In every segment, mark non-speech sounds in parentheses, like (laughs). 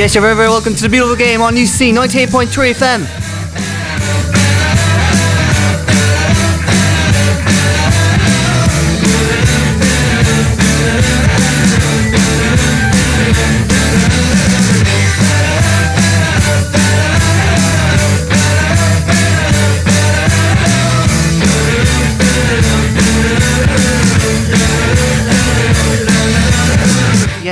Yes, you're very, very welcome to the beautiful game on UC 98.3 FM.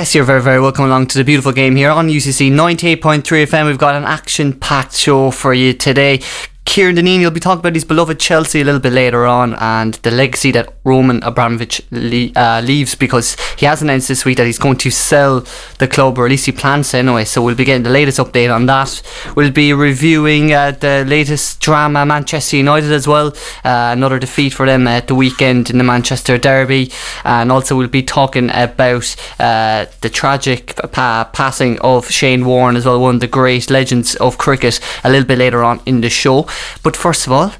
Yes, you're very, very welcome along to the beautiful game here on UCC 98.3 FM. We've got an action packed show for you today. Ciaran Deneen, you'll be talking about his beloved Chelsea a little bit later on and the legacy that Roman Abramovich le- uh, leaves because he has announced this week that he's going to sell the club, or at least he plans to anyway. So we'll be getting the latest update on that. We'll be reviewing uh, the latest drama, Manchester United as well. Uh, another defeat for them at the weekend in the Manchester Derby. And also, we'll be talking about uh, the tragic pa- passing of Shane Warne as well, one of the great legends of cricket, a little bit later on in the show. But first of all,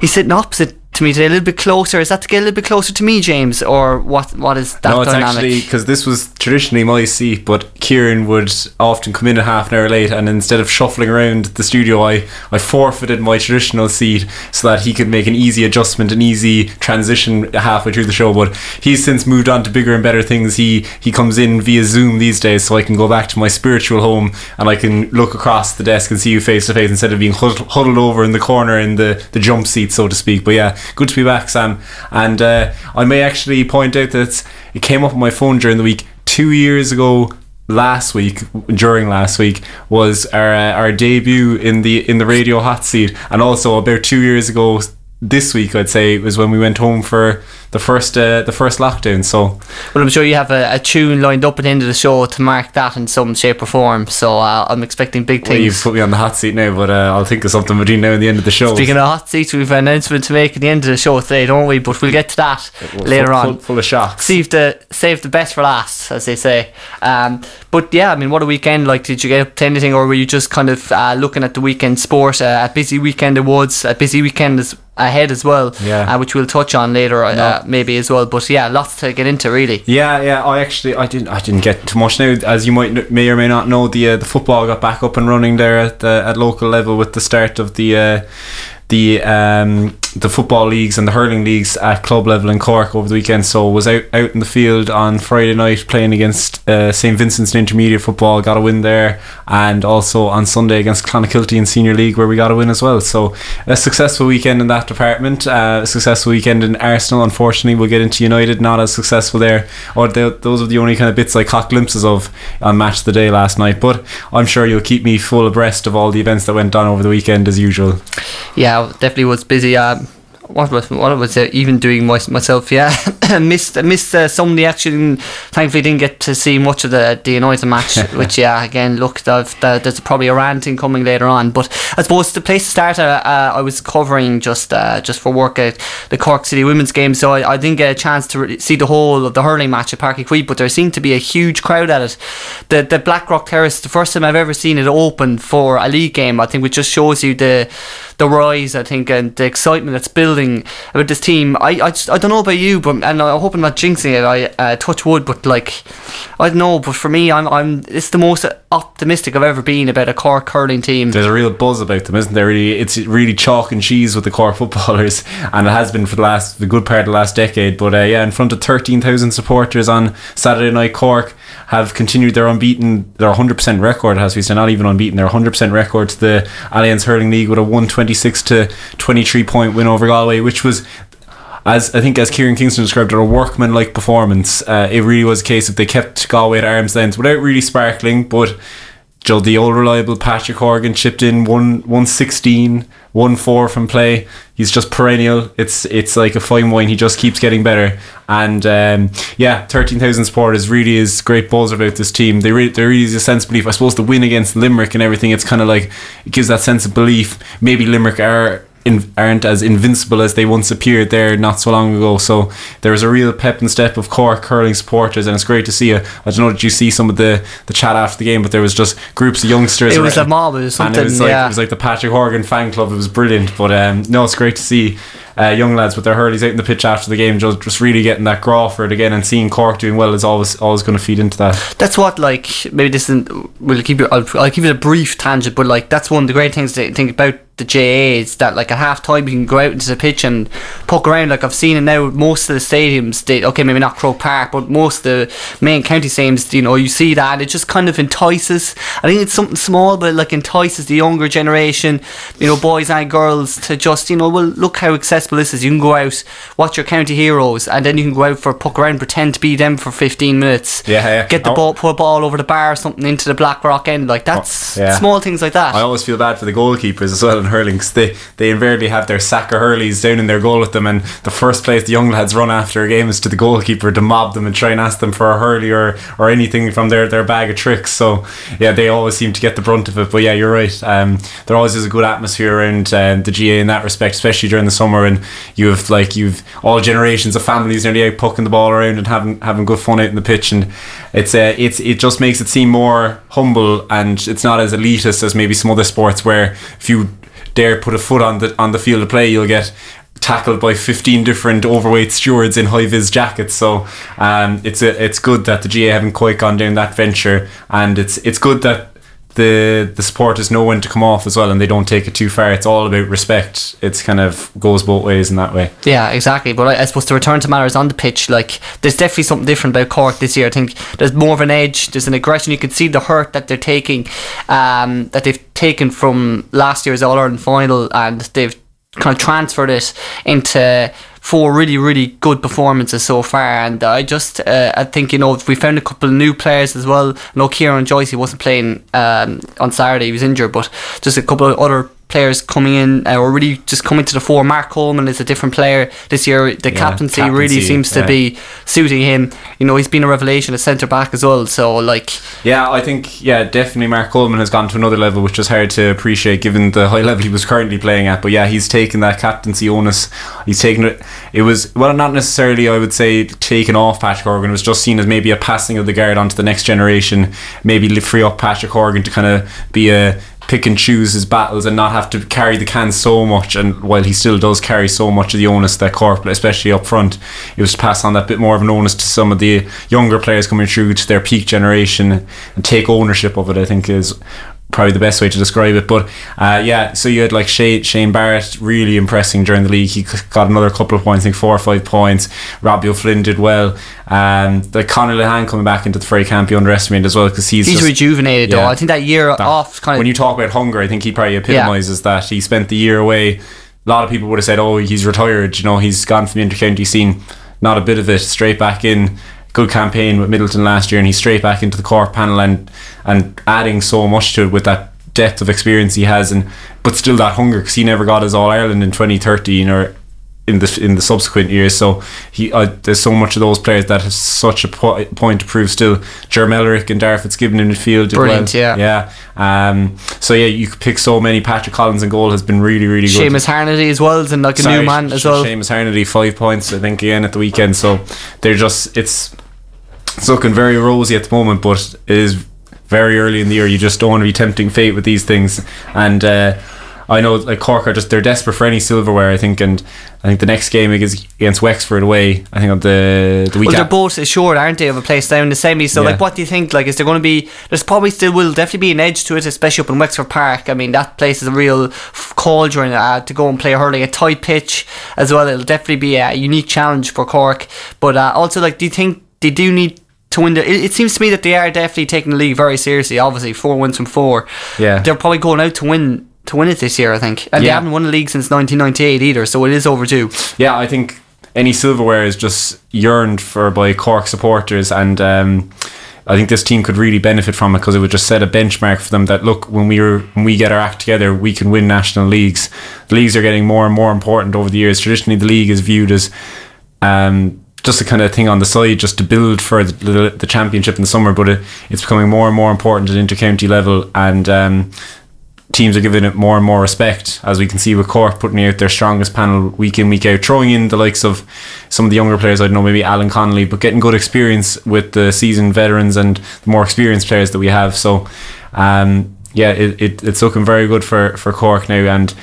he's sitting opposite to me today, a little bit closer. Is that to get a little bit closer to me, James, or what? What is that no, it's dynamic? actually because this was traditionally my seat, but Ciaran would often come in a half an hour late, and instead of shuffling around the studio, I, I forfeited my traditional seat so that he could make an easy adjustment, an easy transition halfway through the show. But he's since moved on to bigger and better things. He he comes in via Zoom these days, so I can go back to my spiritual home and I can look across the desk and see you face to face instead of being huddled, huddled over in the corner in the the jump seat, so to speak. But yeah, good to be back, Sam. And uh, I may actually point out that it came up on my phone during the week two years ago. Last week, during last week, was our uh, our debut in the in the radio hot seat, and also about two years ago this week, I'd say, was when we went home for the first uh, the first lockdown. So Well, I'm sure you have a, a tune lined up at the end of the show to mark that in some shape or form. So uh, I'm expecting big well, you've put me on the hot seat now, but uh, I'll think of something between now and the end of the show. Speaking of hot seats, we've an announcement to make at the end of the show today, don't we? But we'll get to that Well, later full, on. full, full of shocks. Save the save the best for last, as they say. Um, but yeah, I mean, what a weekend! Like, did you get up to anything, or were you just kind of uh, looking at the weekend sport? Uh, a busy weekend it was. A busy weekend is ahead as well. Yeah. Uh, which we'll touch on later, uh, maybe as well. But yeah, lots to get into really. Yeah, yeah. I actually, I didn't, I didn't get too much now. As you might may or may not know, the uh, the football got back up and running there at the at local level with the start of the. Uh, the um, the football leagues and the hurling leagues at club level in Cork over the weekend. So was out out in the field on Friday night playing against uh, St Vincent's in intermediate football, got a win there, and also on Sunday against Clonakilty in senior league where we got a win as well. So a successful weekend in that department. Uh, a successful weekend in Arsenal. Unfortunately, we'll get into United. Not as successful there. Or those are the only kind of bits I caught glimpses of on match the day last night. But I'm sure you'll keep me full abreast of all the events that went on over the weekend as usual. Yeah, definitely was busy. Um, what was what was? Even doing my, myself, yeah. (coughs) missed missed uh, some of the action. Thankfully, didn't get to see much of the the United match. (laughs) which, yeah, again, look, the, the, there's probably a ranting coming later on. But I suppose the place to start, uh, uh, I was covering just uh, just for work at the Cork City women's game, so I, I didn't get a chance to re- see the whole of the hurling match at Páirc Uí Chaoimh. But there seemed to be a huge crowd at it. The the Blackrock Terrace, the first time I've ever seen it open for a league game. I think which just shows you the the rise, I think, and the excitement that's building about this team. I, I, just, I don't know about you, but and I'm hoping not jinxing it. I uh, touch wood, but like, I don't know. But for me, I'm, I'm. It's the most optimistic I've ever been about a Cork hurling team. There's a real buzz about them, isn't there? Really, it's really chalk and cheese with the Cork footballers, (laughs) and it has been for the last the good part of the last decade. But uh, yeah, in front of thirteen thousand supporters on Saturday night, Cork have continued their unbeaten, their 100% record. Has we said not even unbeaten, their 100% record to the Allianz Hurling League with a 126 to 23 point win over Galway, which was as I think as Kieran Kingston described it, a workmanlike performance. Uh, it really was a case of they kept Galway at arm's length without really sparkling, but Joe, the old reliable Patrick Horgan chipped in one one sixteen, one four from play. He's just perennial. It's it's like a fine wine. He just keeps getting better. And um, yeah, thirteen thousand supporters really is great buzz about this team. They re- there really is a sense of belief. I suppose the win against Limerick and everything. It's kind of like it gives that sense of belief. Maybe Limerick are in, aren't as invincible as they once appeared there not so long ago. So there is a real pep and step of Cork hurling supporters, and it's great to see. You. I don't know did you see some of the, the chat after the game, but there was just groups of youngsters. It was around- a mob. It was and something. it was like yeah. it was like the Patrick Horgan fan club. It was brilliant. But um, no, it's great to see uh, young lads with their hurleys out in the pitch after the game, just, just really getting that grá for it again and seeing Cork doing well is always always going to feed into that. That's what like maybe this isn't. We'll keep it. I'll, I'll keep it a brief tangent, but like that's one of the great things to think about the GAA is that like at half time you can go out into the pitch and poke around like I've seen it now most of the stadiums they, okay maybe not Croke Park but most of the main county stadiums you know you see that it just kind of entices I think it's something small but like entices the younger generation you know boys and girls to just you know well look how accessible this is you can go out watch your county heroes and then you can go out for a puck around pretend to be them for 15 minutes Yeah, yeah. get the Oh. ball put a ball over the bar or something into the Blackrock end like that's Oh, yeah. small things like that I always feel bad for the goalkeepers as well in hurling 'cause they, they invariably have their sack of hurleys down in their goal with them and the first place the young lads run after a game is to the goalkeeper to mob them and try and ask them for a hurley or, or anything from their, their bag of tricks so yeah they always seem to get the brunt of it but yeah you're right um, there always is a good atmosphere around um, the GAA in that respect especially during the summer and you have like you've all generations of families nearly out pucking the ball around and having having good fun out in the pitch. And it's uh, it's it just makes it seem more humble and it's not as elitist as maybe some other sports where if you dare put a foot on the on the field of play you'll get tackled by 15 different overweight stewards in high vis jackets. So um, it's a, it's good that the GAA haven't quite gone down that venture. And it's it's good that the the supporters know when to come off as well and they don't take it too far it's all about respect it's kind of goes both ways in that way Yeah, exactly. But I, I suppose to return to matters on the pitch, like there's definitely something different about Cork this year. I think there's more of an edge. There's an aggression. You can see the hurt that they're taking, um, that they've taken from last year's All Ireland final, and they've kind of transferred it into four really really good performances so far. And I just uh, I think you know we found a couple of new players as well. No, Ciarán Joyce he wasn't playing um, on Saturday. He was injured, but just a couple of other players coming in uh, or really just coming to the fore. Mark Coleman is a different player this year. The Yeah, captaincy, really captaincy, seems to yeah. be suiting him. You know, he's been a revelation at centre back as well. So like, Yeah, I think yeah, definitely Mark Coleman has gone to another level, which is hard to appreciate given the high (laughs) level he was currently playing at. But yeah, he's taken that captaincy onus. He's taken it. It was well, not necessarily I would say taken off Patrick Horgan. It was just seen as maybe a passing of the guard onto the next generation. Maybe free up Patrick Horgan to kind of be a pick and choose his battles and not have to carry the can so much. And while he still does carry so much of the onus that Cork especially up front it was to pass on that bit more of an onus to some of the younger players coming through to their peak generation and take ownership of it I think is probably the best way to describe it but uh, yeah so you had like Shane, Shane Barrett really impressing during the league he got another couple of points I think four or five points Robbie O'Flynn did well um, the Conor Lehane coming back into the fray can't be underestimated as well because he's, he's just, rejuvenated though. I think that year that- off kind of when you talk about hunger, I think he probably epitomizes that. He spent the year away. A lot of people would have said, "Oh, he's retired." You know, he's gone from the intercounty scene. Not a bit of it. Straight back in. Good campaign with Midleton last year, and he's straight back into the Cork panel and and adding so much to it with that depth of experience he has, and but still that hunger because he never got his All Ireland in 2013 or in the in the subsequent years. So he uh, there's so much of those players that have such a po- point to prove still. Ger Millerick and Darragh Fitzgibbon in midfield. did Brilliant, well. yeah. yeah. Um, so yeah, you could pick so many. Patrick Collins in goal has been really really good. Seamus Harnedy as well, and like a Sorry, new man as well. Seamus Harnedy five points I think again at the weekend. So they're just it's it's looking very rosy at the moment, but it is very early in the year. You just don't want to be tempting fate with these things. And uh, I know like Cork are just they're desperate for any silverware. I think, and I think the next game is against Wexford away. I think on the the week. Well, they're both assured, aren't they, of a place down in the semis? So, Yeah. like, what do you think? Like, is there going to be? There's probably still will definitely be an edge to it, especially up in Wexford Park. I mean, that place is a real cauldron uh, to go and play hurling. A tight pitch as well. It'll definitely be a unique challenge for Cork. But uh, also, like, do you think they do need? To win the, it, it seems to me that they are definitely taking the league very seriously. Obviously, four wins from four. Yeah. they're probably going out to win to win it this year. I think, and they haven't won the league since 1998 either. So it is overdue. yeah, I think any silverware is just yearned for by Cork supporters, and um, I think this team could really benefit from it because it would just set a benchmark for them. That look, when we are when we get our act together, we can win national leagues. The leagues are getting more and more important over the years. Traditionally, the league is viewed as um, just a kind of thing on the side, just to build for the, the, championship in the summer. But it, it's becoming more and more important at intercounty level, and um, teams are giving it more and more respect, as we can see with Cork putting out their strongest panel week in, week out, throwing in the likes of some of the younger players, I don't know, maybe Alan Connolly, but getting good experience with the seasoned veterans and the more experienced players that we have. So, um, yeah, it, it, it's looking very good for, for Cork now. And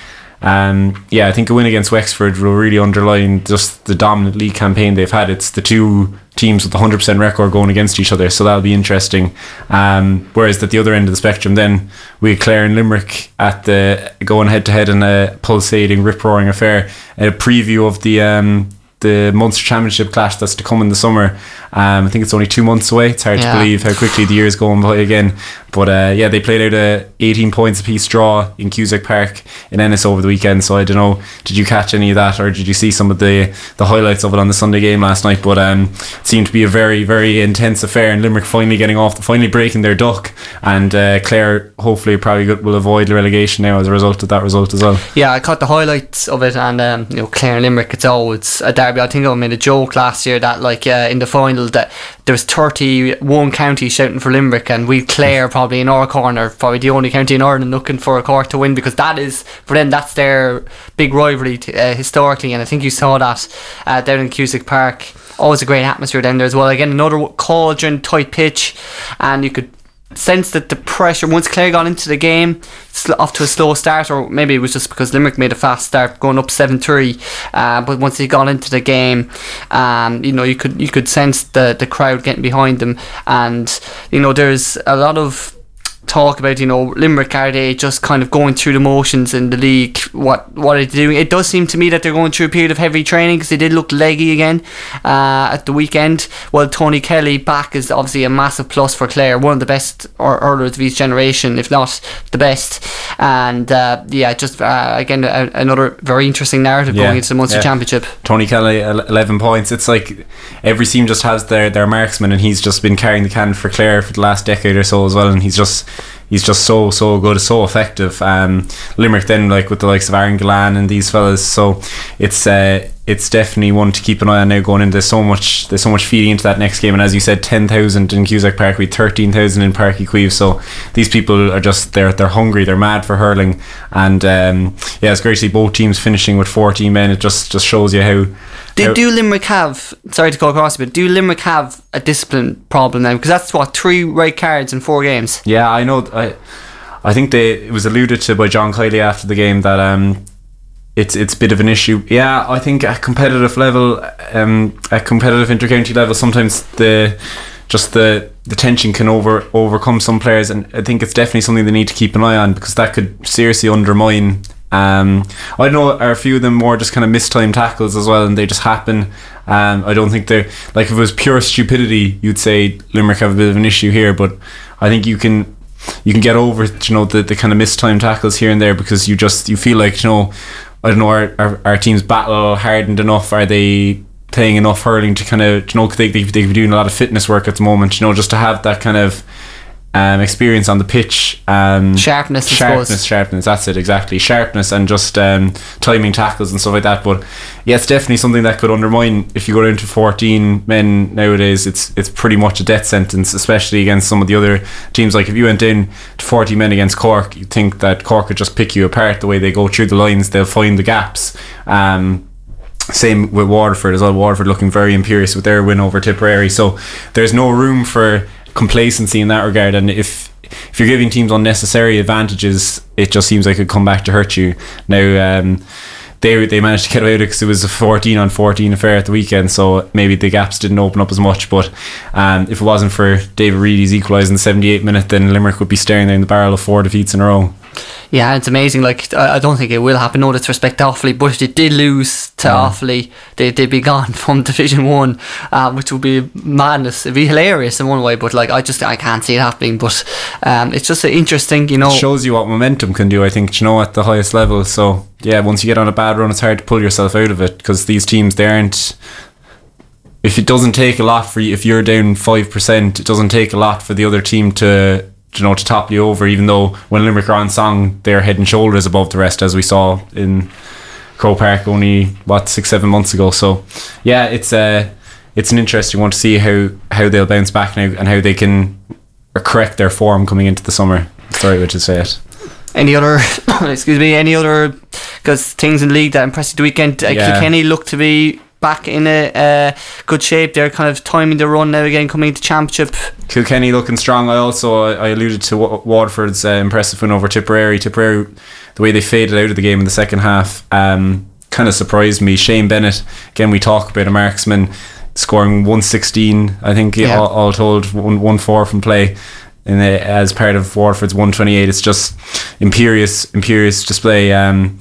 um, yeah, I think a win against Wexford will really underline just the dominant league campaign they've had. It's the two teams with 100% record going against each other, so that'll be interesting. Um, whereas at the other end of the spectrum, then we had Clare and Limerick at the going head to head in a pulsating, rip roaring affair. A preview of the um, the Munster Championship clash that's to come in the summer. Um, I think it's only two months away. It's hard Yeah. to believe how quickly the year is going by again. But uh, yeah, they played out a 18 points apiece draw in Cusack Park in Ennis over the weekend. So I don't know, did you catch any of that or did you see some of the, the highlights of it on the Sunday game last night? But um, it seemed to be a very, very intense affair and Limerick finally getting off, finally breaking their duck. And uh, Clare hopefully probably will avoid relegation now as a result of that result as well. Yeah, I caught the highlights of it, and um, you know, Clare and Limerick. It's always a derby. I think I made a joke last year that like uh, in the final that there was thirty one counties shouting for Limerick, and we Clare probably in our corner, probably the only county in Ireland looking for a Cork to win because that is for them that's their big rivalry t- uh, historically, and I think you saw that uh, down in Cusack Park. Always a great atmosphere down there as well. Again, another cauldron tight pitch, and you could sense that the pressure once Clare got into the game off to a slow start or maybe it was just because Limerick made a fast start going up 7-3 uh, but once they got into the game um, you know you could you could sense the, the crowd getting behind them and you know there's a lot of talk about you know Limerick are they just kind of going through the motions in the league what what are they doing it does seem to me that they're going through a period of heavy training because they did look leggy again uh, at the weekend well Tony Kelly back is obviously a massive plus for Clare one of the best or hurlers of each generation if not the best and uh, yeah just uh, again a, another very interesting narrative Yeah, going into the Munster yeah. Championship Tony Kelly, 11 points. It's like every team just has their, their marksman, and he's just been carrying the can for Clare for the last decade or so as well. And he's just he's just so so good, so effective. Um, Limerick then like with the likes of Aaron Gillane and these fellas. So it's uh, it's definitely one to keep an eye on now going in. There's so much there's so much feeding into that next game, and as you said, 10,000 in Cusack Park, we 13,000 in Páirc Uí Chaoimh. So these people are just they're they're hungry, they're mad for hurling, and um, yeah, it's great to see both teams finishing with 14 men. It just just shows you how. Do, how- do Limerick have sorry to go across but do Limerick have a discipline problem now because that's what three red cards in four games Yeah, I know. I I think they it was alluded to by John Kiely after the game that um it's it's a bit of an issue. Yeah, I think at competitive level, um, at competitive intercounty level, sometimes the just the the tension can over overcome some players, and I think it's definitely something they need to keep an eye on because that could seriously undermine. Um, I know are a few of them more just kind of mistimed tackles as well, and they just happen. Um, I don't think they're like if it was pure stupidity, you'd say Limerick have a bit of an issue here, but I think you can you can get over you know the, the kind of mistimed tackles here and there because you just you feel like you know I don't know are, are our teams battle hardened enough? Are they playing enough hurling to kind of you know they, they, they've been doing a lot of fitness work at the moment you know just to have that kind of um, experience on the pitch um, Sharpness, sharpness sharpness that's it exactly sharpness and just um, timing tackles and stuff like that but yeah it's definitely something that could undermine if you go down to 14 men nowadays it's it's pretty much a death sentence especially against some of the other teams like if you went in to 40 men against Cork you'd think that Cork could just pick you apart the way they go through the lines they'll find the gaps um, same with Waterford as well. Waterford looking very imperious with their win over Tipperary. So there's no room for complacency in that regard. And if if you're giving teams unnecessary advantages, it just seems like it come back to hurt you. Now. Um, they, they managed to get away with it because it was a 14 on 14 affair at the weekend, so maybe the gaps didn't open up as much. But um, if it wasn't for David Reidy's equalising in the 78th minute, then Limerick would be staring down the barrel of four defeats in a row. Yeah, it's amazing. Like I I don't think it will happen. No disrespect to Offaly, but if they did lose to Offaly, they they'd be gone (laughs) from Division One, uh, which would be madness. It'd be hilarious in one way, but like I just I can't see it happening. But um, it's just interesting, you know. shows you what momentum can do. I think you know at the highest level. So yeah, once you get on a bad run, it's hard to pull yourself out of it because these teams they aren't. If it doesn't take a lot for you, if you're down five percent, it doesn't take a lot for the other team to you know to top you over. Even though when Limerick are on song, they're head and shoulders above the rest, as we saw in Croke Park only what six seven months ago. So yeah, it's a it's an interesting one to see how how they'll bounce back now and how they can correct their form coming into the summer. Sorry, way to say it. Any other, (coughs) excuse me, any other, because things in the league that impressed you the weekend. Uh, Yeah. Kilkenny looked to be back in a uh, good shape. They're kind of timing the run now again, coming into championship. Kilkenny looking strong. I also I alluded to Waterford's uh, impressive win over Tipperary. Tipperary, the way they faded out of the game in the second half, um, kind of surprised me. Shane Bennett, again, we talk about a marksman scoring 116, I think, yeah. all, all, told, 1 1 4 from play. In the, as part of Waterford's 128, it's just imperious, imperious display. Um,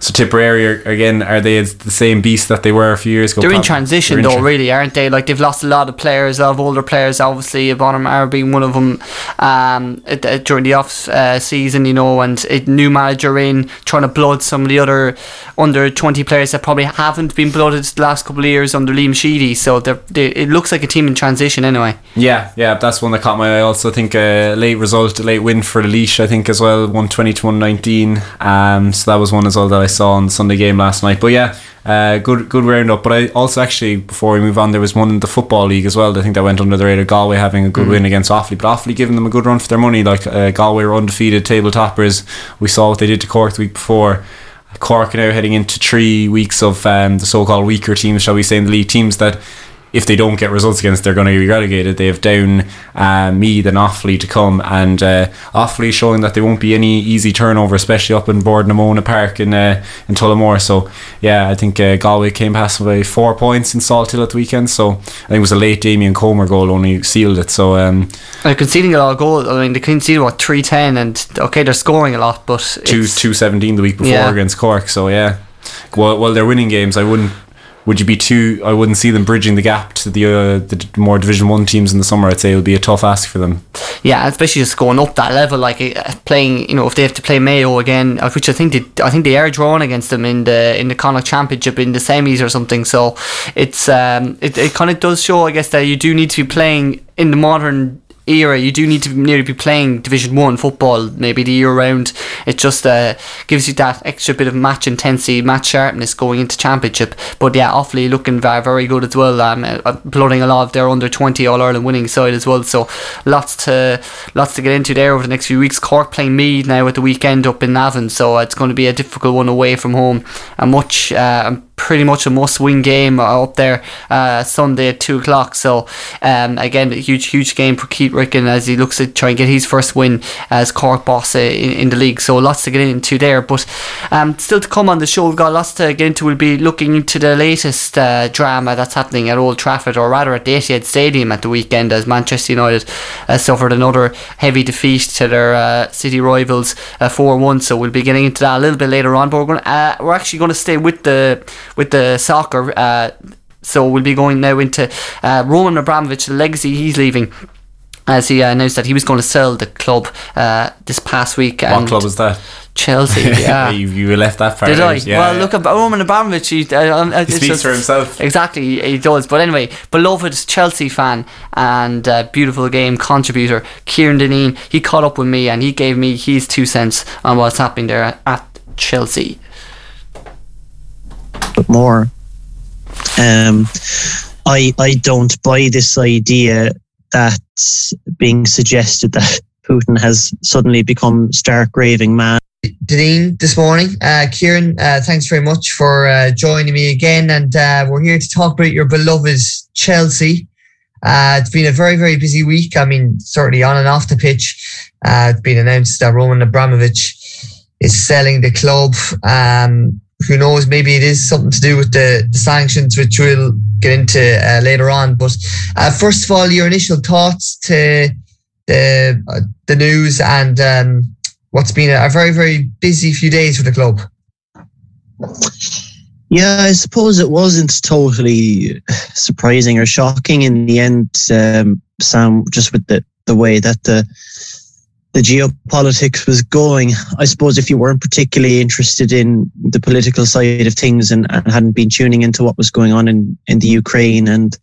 so Tipperary are, again, are they the same beast that they were a few years ago? They're in transition they're in though, tra- really, aren't they? Like they've lost a lot of players, of older players. Obviously, Bonham being one of them um, during the off uh, season, you know, and a new manager in trying to blood some of the other under twenty players that probably haven't been blooded the last couple of years under Liam Sheedy. So they're, they, it looks like a team in transition anyway. Yeah, yeah, that's one that caught my eye. Also, I think a late result, a late win for the Laois, I think as well, one twenty to one nineteen. Um, so that was one as well that I saw on the Sunday game last night. But yeah, uh, good good roundup. But I also actually before we move on, there was one in the football league as well. I think that went under the radar. Galway having a good mm. win against Offaly, but Offaly giving them a good run for their money. Like uh, Galway were undefeated table toppers. We saw what they did to Cork the week before. Cork are now heading into three weeks of um, the so-called weaker teams, shall we say, in the league teams that if they don't get results against, they're going to be relegated. They have down uh, Meath and Offaly to come, and uh, Offaly showing that there won't be any easy turnover, especially up in Bord Park in uh, in Tullamore. So yeah, I think uh, Galway came past by four points in Salthill at the weekend. So I think it was a late Damien Comer goal only sealed it. So um, they're conceding a lot of goals. I mean, they conceded what three ten, and okay, they're scoring a lot, but two two seventeen the week before yeah. against Cork. So yeah. Well, well, they're winning games. I wouldn't would you be too? I wouldn't see them bridging the gap to the uh, the more Division One teams in the summer. I'd say it would be a tough ask for them. Yeah, especially just going up that level, like uh, playing. You know, if they have to play Mayo again, uh, which I think they, I think they are drawn against them in the in the Connacht Championship in the semis or something. So it's um it, it kind of does show, I guess, that you do need to be playing in the modern era, you do need to nearly be playing Division One football maybe the year round. It just uh, gives you that extra bit of match intensity, match sharpness going into Championship. But yeah, Offaly looking very very good as well. Um, uh, a lot of their under twenty All Ireland winning side as well. So lots to lots to get into there over the next few weeks. Cork playing Meath now at the weekend up in Navan, so it's going to be a difficult one away from home. And much. Uh, pretty much a must win game up there uh, Sunday at 2 o'clock. So, um, again, a huge, huge game for Keith Ricken as he looks to try and get his first win as Cork boss uh, in, in the league. So, lots to get into there. But um, still to come on the show, we've got lots to get into. We'll be looking into the latest uh, drama that's happening at Old Trafford, or rather at the Etihad Stadium at the weekend, as Manchester United uh, suffered another heavy defeat to their uh, city rivals uh, 4 1. So, we'll be getting into that a little bit later on. But we're, going we're actually going to stay with the with the soccer. Uh, so we'll be going now into uh, Roman Abramovich, the legacy he's leaving. As he announced that he was going to sell the club uh, this past week. What club was that? Chelsea. (laughs) Yeah, you, you left that part. Did I? Yeah, well, look, Roman Abramovich. He, uh, he speaks just, for himself. Exactly, he, does. But anyway, beloved Chelsea fan and uh, beautiful game contributor Ciaran Deneen. He caught up with me and he gave me his two cents on what's happening there at Chelsea but more. Um, I I don't buy this idea that being suggested that (laughs) Putin has suddenly become stark raving mad. Deneen this morning. Uh, Ciaran, uh, thanks very much for uh, joining me again. And uh, we're here to talk about your beloved Chelsea. Uh, it's been a very, very busy week. I mean, certainly on and off the pitch. Uh, it's been announced that Roman Abramovich is selling the club. Um, who knows? Maybe it is something to do with the, the sanctions, which we'll get into uh, later on. But uh, first of all, your initial thoughts to the uh, the news and um, what's been a, a, very very busy few days for the club. Yeah, I suppose it wasn't totally surprising or shocking in the end, um, Sam. Just with the the way that the the geopolitics was going. I suppose if you weren't particularly interested in the political side of things and, and hadn't been tuning into what was going on in, in the Ukraine and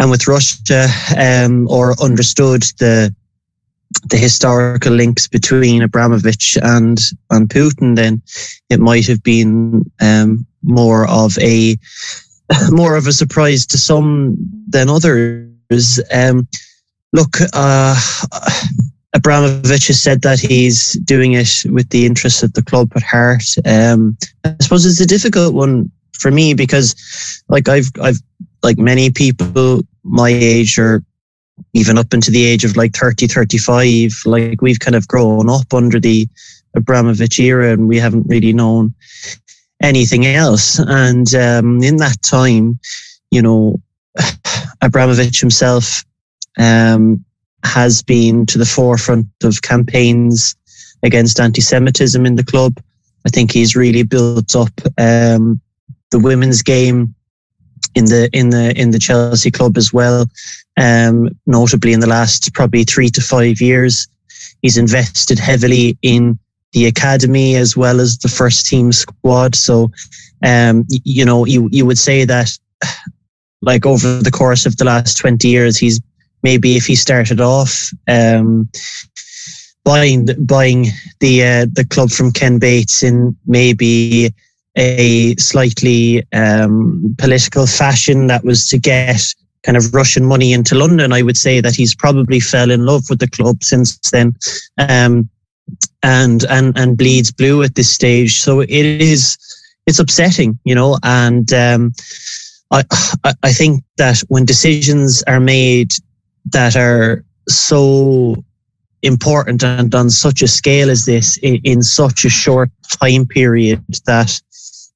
and with Russia, um, or understood the the historical links between Abramovich and and Putin, then it might have been um, more of a (laughs) more of a surprise to some than others. Um, look, uh, Abramovich has said that he's doing it with the interests of the club at heart. Um, I suppose it's a difficult one for me because like I've I've like many people my age or even up into the age of like 30 35 like we've kind of grown up under the Abramovich era and we haven't really known anything else and um, in that time you know (sighs) Abramovich himself um, has been to the forefront of campaigns against anti-Semitism in the club. I think he's really built up um, the women's game in the in the in the Chelsea club as well. Um, notably, in the last probably three to five years, he's invested heavily in the academy as well as the first team squad. So, um, you know, you you would say that like over the course of the last 20 years, he's maybe if he started off um, buying buying the uh, the club from Ken Bates in maybe a slightly um, political fashion that was to get kind of Russian money into London, I would say that he's probably fell in love with the club since then, um, and and and bleeds blue at this stage. So it is it's upsetting, you know, and um, I I think that when decisions are made that are so important and on such a scale as this in, in, such a short time period that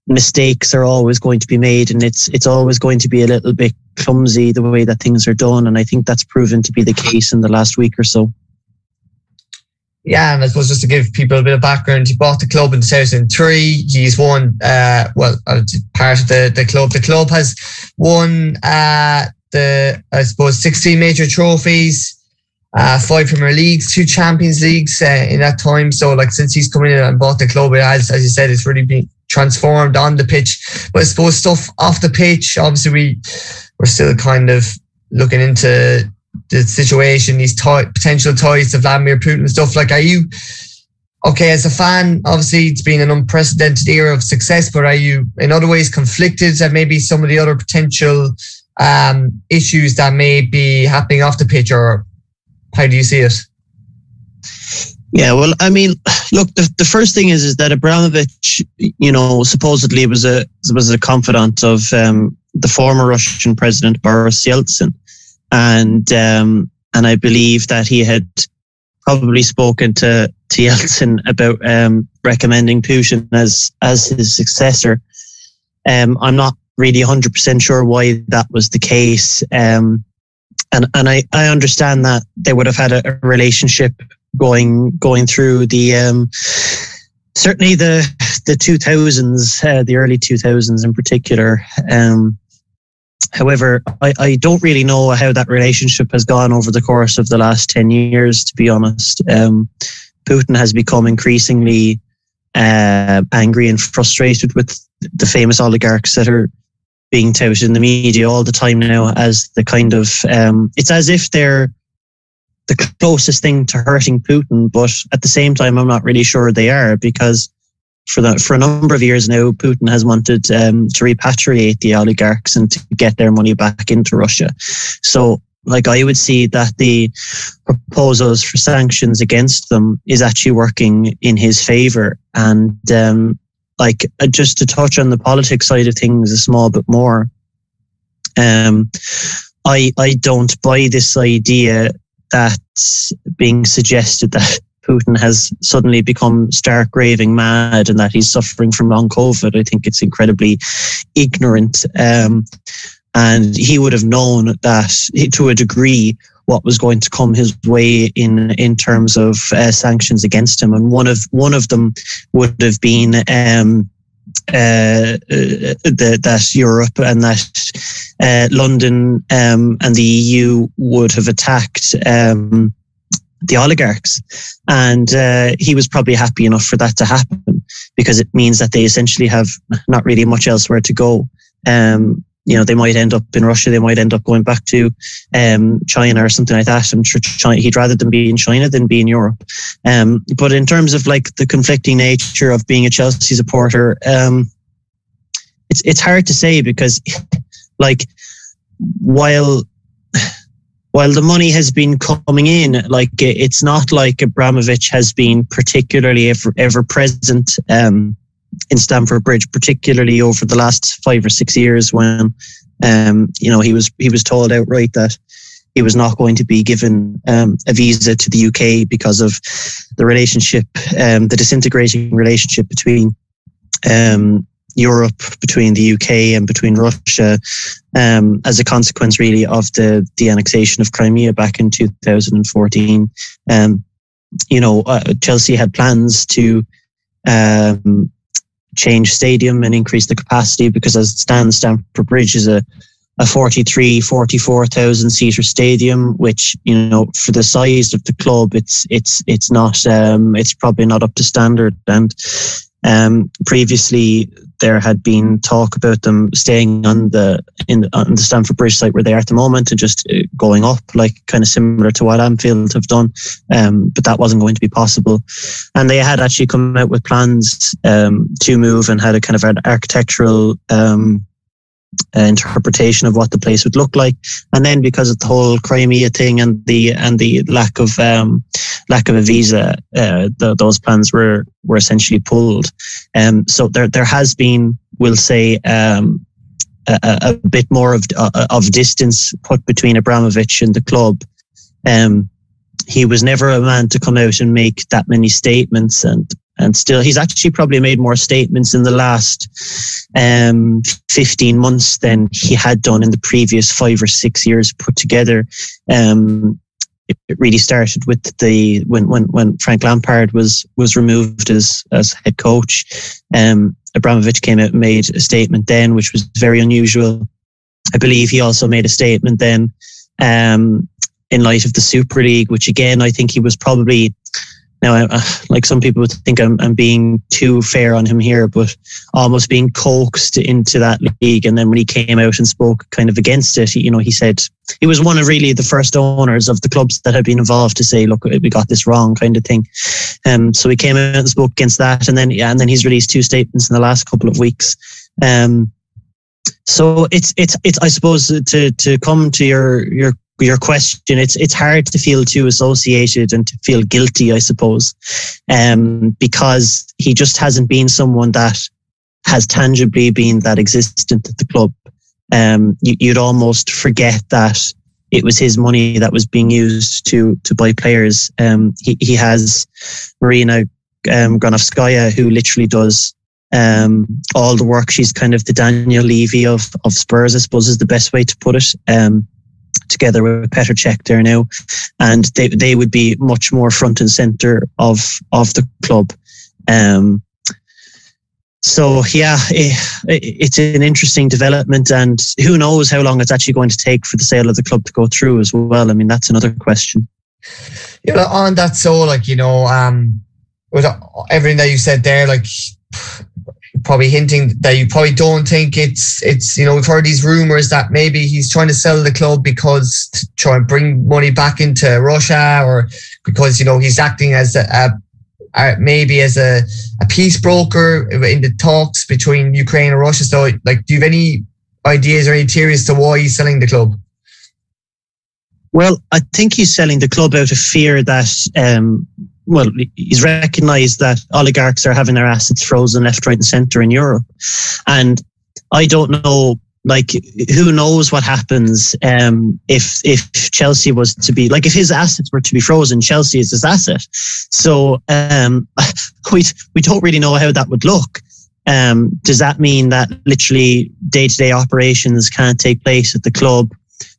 mistakes are always going to be made and it's it's always going to be a little bit clumsy the way that things are done and I think that's proven to be the case in the last week or so. Yeah, and I suppose just to give people a bit of background, he bought the club in 2003. He's won, uh, well, uh, part of the, the club. The club has won uh, the, I suppose, 16 major trophies, uh, five Premier Leagues, two Champions Leagues uh, in that time. So, like, since he's coming in and bought the club, it has, as you said, it's really been transformed on the pitch. But I suppose stuff off the pitch, obviously, we, we're still kind of looking into the situation, these t- potential ties to Vladimir Putin and stuff. Like, are you okay as a fan? Obviously, it's been an unprecedented era of success, but are you in other ways conflicted that maybe some of the other potential um, issues that may be happening off the pitch, or how do you see it? Yeah, well, I mean, look, the, the first thing is is that Abramovich, you know, supposedly was a was a confidant of um, the former Russian president Boris Yeltsin, and um, and I believe that he had probably spoken to to Yeltsin about um, recommending Putin as as his successor. Um, I'm not really 100% sure why that was the case. Um, and and I, I understand that they would have had a, a relationship going going through the um, certainly the the 2000s, uh, the early 2000s in particular. Um, however, I, I don't really know how that relationship has gone over the course of the last 10 years, to be honest. Um, Putin has become increasingly uh, angry and frustrated with the famous oligarchs that are being touted in the media all the time now as the kind of um, it's as if they're the closest thing to hurting Putin, but at the same time, I'm not really sure they are because for that for a number of years now, Putin has wanted um, to repatriate the oligarchs and to get their money back into Russia. So, like I would see that the proposals for sanctions against them is actually working in his favor, and um, like uh, just to touch on the politics side of things a small bit more. Um, I I don't buy this idea that's being suggested that (laughs) Putin has suddenly become stark raving mad and that he's suffering from long COVID. I think it's incredibly ignorant. Um, and he would have known that to a degree what was going to come his way in in terms of uh, sanctions against him, and one of one of them would have been um, uh, uh, the, that Europe and that uh, London um, and the EU would have attacked um, the oligarchs, and uh, he was probably happy enough for that to happen because it means that they essentially have not really much elsewhere to go. Um, you know, they might end up in Russia. They might end up going back to um, China or something like that. I'm sure China, he'd rather them be in China than be in Europe. Um, but in terms of like the conflicting nature of being a Chelsea supporter, um, it's it's hard to say because, like, while while the money has been coming in, like it's not like Abramovich has been particularly ever ever present. Um, in Stamford Bridge, particularly over the last five or six years when um, you know he was he was told outright that he was not going to be given um, a visa to the UK because of the relationship, um, the disintegrating relationship between um, Europe, between the UK and between Russia, um, as a consequence, really, of the the annexation of Crimea back in 2014. Um, you know, uh, Chelsea had plans to um, change stadium and increase the capacity because as it stands, Stamford Bridge is a a 43, 44,000 seater stadium, which, you know, for the size of the club, it's, it's, it's not, um, it's probably not up to standard. And, um, previously there had been talk about them staying on the, in, on the Stamford Bridge site where they are at the moment and just uh, going up, like kind of similar to what Anfield have done. Um, but that wasn't going to be possible. And they had actually come out with plans, um, to move and had a kind of an architectural, um, uh, interpretation of what the place would look like. And then because of the whole Crimea thing and the and the lack of um, lack of a visa, uh, the, those plans were were essentially pulled. Um, so there there has been, we'll say. Um, a, a, bit more of uh, of distance put between Abramovich and the club. Um, he was never a man to come out and make that many statements, and and still he's actually probably made more statements in the last um, 15 months than he had done in the previous five or six years put together. Um, it really started with the when when when Frank Lampard was was removed as as head coach um, Abramovich came out and made a statement then which was very unusual. I believe he also made a statement then um, in light of the Super League which again I think he was probably now, I, like some people would think I'm, I'm being too fair on him here, but almost being coaxed into that league. And then when he came out and spoke kind of against it, you know, he said he was one of really the first owners of the clubs that had been involved to say, look, we got this wrong kind of thing. Um, so he came out and spoke against that. And then, yeah, and then he's released two statements in the last couple of weeks. Um, so it's it's it's I suppose to to come to your your your question, it's it's hard to feel too associated and to feel guilty, I suppose, um, because he just hasn't been someone that has tangibly been that existent at the club. Um, you, would almost forget that it was his money that was being used to to buy players. Um, he he has Marina um, Granovskaya, who literally does um, all the work. She's kind of the Daniel Levy of of Spurs, I suppose, is the best way to put it. Um, together with Petr Cech there now, and they they would be much more front and center of of the club. Um, so yeah, it, it's an interesting development, and who knows how long it's actually going to take for the sale of the club to go through as well. I mean, that's another question. Yeah, on that so like you know, um, with everything that you said there, like probably hinting that you probably don't think it's it's you know we've heard these rumors that maybe he's trying to sell the club because to try and bring money back into Russia or because you know he's acting as a, a, a maybe as a, a peace broker in the talks between Ukraine and Russia. So like, do you have any ideas or any theories to why he's selling the club? Well, I think he's selling the club out of fear that um, well, he's recognised that oligarchs are having their assets frozen left, right, and centre in Europe, and I don't know. Like, who knows what happens um, if if Chelsea was to be like if his assets were to be frozen? Chelsea is his asset, so um, (laughs) we we don't really know how that would look. Um, does that mean that literally day to day operations can't take place at the club?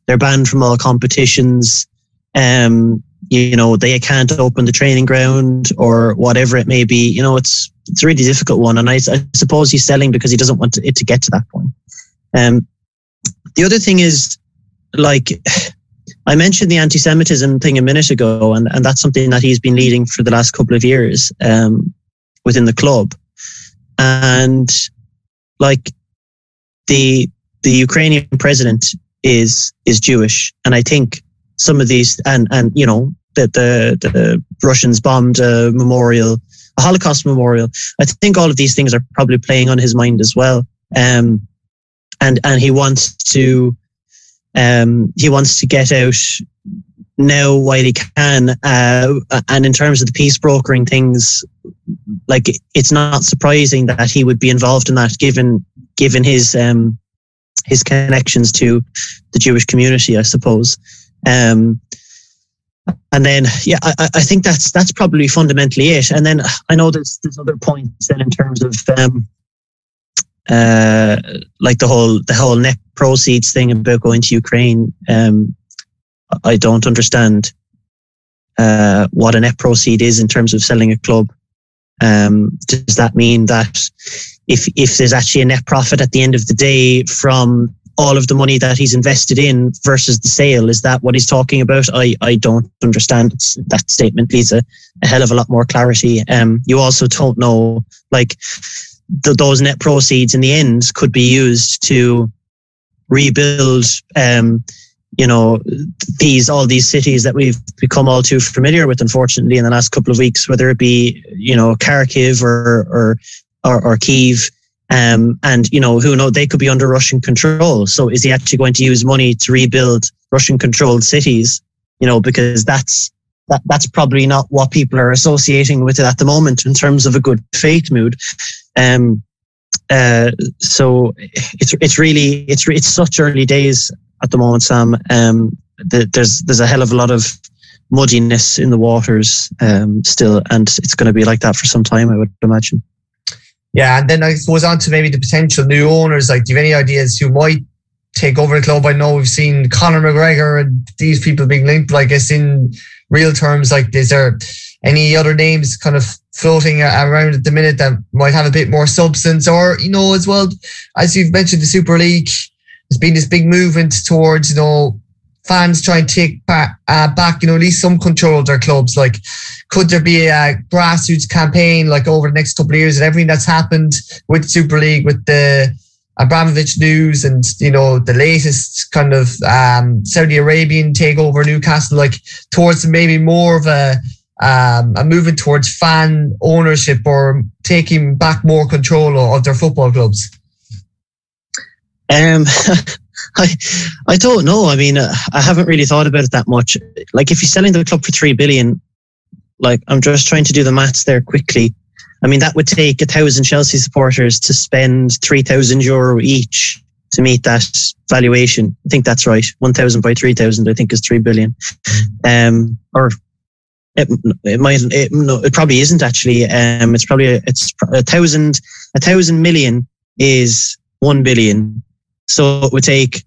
They're banned from all competitions. Um, you know they can't open the training ground or whatever it may be. You know it's it's a really difficult one. And i, I suppose he's selling because he doesn't want it to get to that point. Um the other thing is like (sighs) i mentioned the anti-semitism thing a minute ago and, and that's something that he's been leading for the last couple of years um within the club. And like the the ukrainian president is is jewish. And i think some of these, and and you know that the the Russians bombed a memorial, a Holocaust memorial. I think all of these things are probably playing on his mind as well. Um, and and he wants to, um, he wants to get out now while he can. Uh, and in terms of the peace brokering things, like it's not surprising that he would be involved in that, given given his um, his connections to the Jewish community, I suppose. Um, and then, yeah, I, I think that's that's probably fundamentally it. And then I know there's there's other points then in terms of um, uh, like the whole the whole net proceeds thing about going to Ukraine. Um, I don't understand uh, what a net proceed is in terms of selling a club. Um, does that mean that if if there's actually a net profit at the end of the day from all of the money that he's invested in versus the sale. Is that what he's talking about? I, I don't understand. That statement needs a, a hell of a lot more clarity. Um, you also don't know, like, the, those net proceeds in the end could be used to rebuild, um, you know, these all these cities that we've become all too familiar with, unfortunately, in the last couple of weeks, whether it be, you know, Kharkiv or or or, or Kiev. Um, and you know, who know they could be under Russian control. So is he actually going to use money to rebuild Russian controlled cities? You know, because that's that, that's probably not what people are associating with it at the moment in terms of a good faith mood. Um, uh, so it's it's really it's it's such early days at the moment, Sam. Um, the, there's there's a hell of a lot of muddiness in the waters um, still, and it's going to be like that for some time, I would imagine. Yeah, and then I suppose on to maybe the potential new owners. Like, do you have any ideas who might take over the club? I know we've seen Conor McGregor and these people being linked. Like, I guess in real terms, like, is there any other names kind of floating around at the minute that might have a bit more substance? Or, you know, as well, as you've mentioned, the Super League, there's been this big movement towards, you know, fans try and take back, uh, back, you know, at least some control of their clubs. Like, could there be a grassroots campaign like over the next couple of years and everything that's happened with Super League, with the Abramovich news and, you know, the latest kind of um, Saudi Arabian takeover Newcastle, like towards maybe more of a, um, a movement towards fan ownership or taking back more control of their football clubs? Um, (laughs) I, I don't know. I mean, uh, I haven't really thought about it that much. Like, if you're selling the club for three billion, like I'm just trying to do the maths there quickly. I mean, that would take a thousand Chelsea supporters to spend three thousand euro each to meet that valuation. I think that's right. One thousand by three thousand, I think, is three billion. Um, or it, it might it, no, it probably isn't actually. Um, it's probably a, it's a thousand a thousand million is one billion so it would take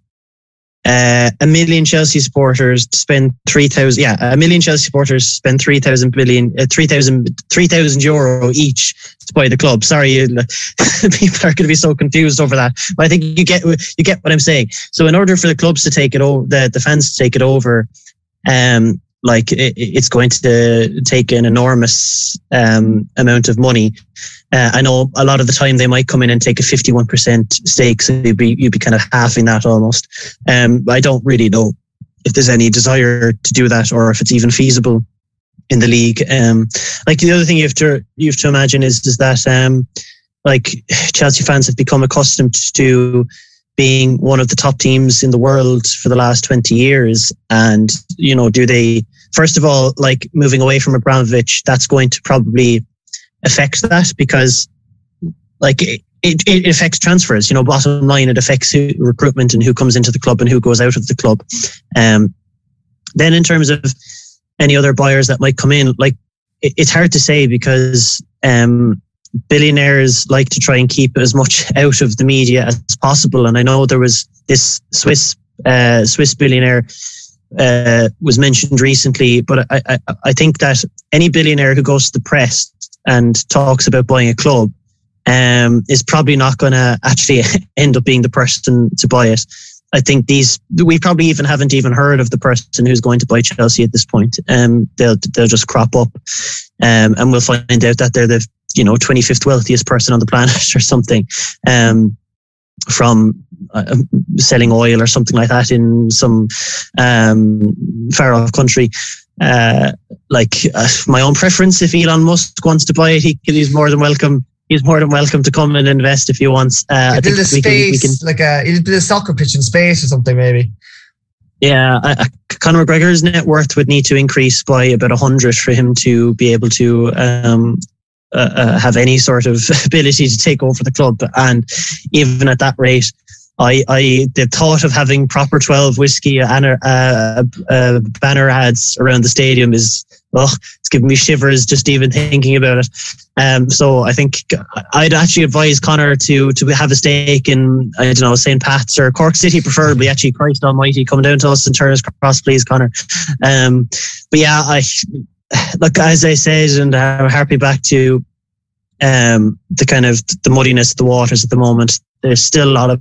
uh, a million Chelsea supporters to spend 3,000, yeah, a million Chelsea supporters spend 3,000 billion, uh, 3,000 3, euro each to buy the club. Sorry, (laughs) people are going to be so confused over that. But I think you get, you get what I'm saying. So in order for the clubs to take it over, the, the fans to take it over, um, like it, it's going to take an enormous um, amount of money. Uh, I know a lot of the time they might come in and take a 51% stake, so you'd be you'd be kind of halving that almost. Um, I don't really know if there's any desire to do that or if it's even feasible in the league. Um, like the other thing you have to you have to imagine is is that um, like Chelsea fans have become accustomed to being one of the top teams in the world for the last 20 years and you know do they first of all like moving away from Abramovich that's going to probably affect that because like it, it, it, affects transfers. You know, bottom line, it affects who, recruitment and who comes into the club and who goes out of the club. Um, then in terms of any other buyers that might come in, like it, it's hard to say because um, billionaires like to try and keep as much (laughs) out of the media as possible. And I know there was this Swiss uh, Swiss billionaire uh, was mentioned recently, but I, I, I think that any billionaire who goes to the press and talks about buying a club um, is probably not going to actually (laughs) end up being the person to buy it. I think these we probably even haven't even heard of the person who's going to buy Chelsea at this point. Um, they'll they'll just crop up, um, and we'll find out that they're the you know 25th wealthiest person on the planet (laughs) or something, um, from uh, selling oil or something like that in some um, far off country uh, like uh, my own preference. If Elon Musk wants to buy it, he, he's more than welcome. He's more than welcome to come and invest if he wants. Uh, I build a space, can, we can, like a he'll build a soccer pitch in space or something, maybe. Yeah, uh, Conor McGregor's net worth would need to increase by about a hundred for him to be able to um, uh, uh, have any sort of (laughs) ability to take over the club. And even at that rate, I, I the thought of having proper 12 whiskey and uh, uh, banner ads around the stadium is oh, it's giving me shivers just even thinking about it. Um, so I think I'd actually advise Conor to to have a stake in I don't know St Pat's or Cork City, preferably. Actually, Christ Almighty, come down to us and turn us cross, please, Conor. Um, but yeah, I look as I said, and I'm happy back to um, the kind of the muddiness of the waters at the moment. There's still a lot of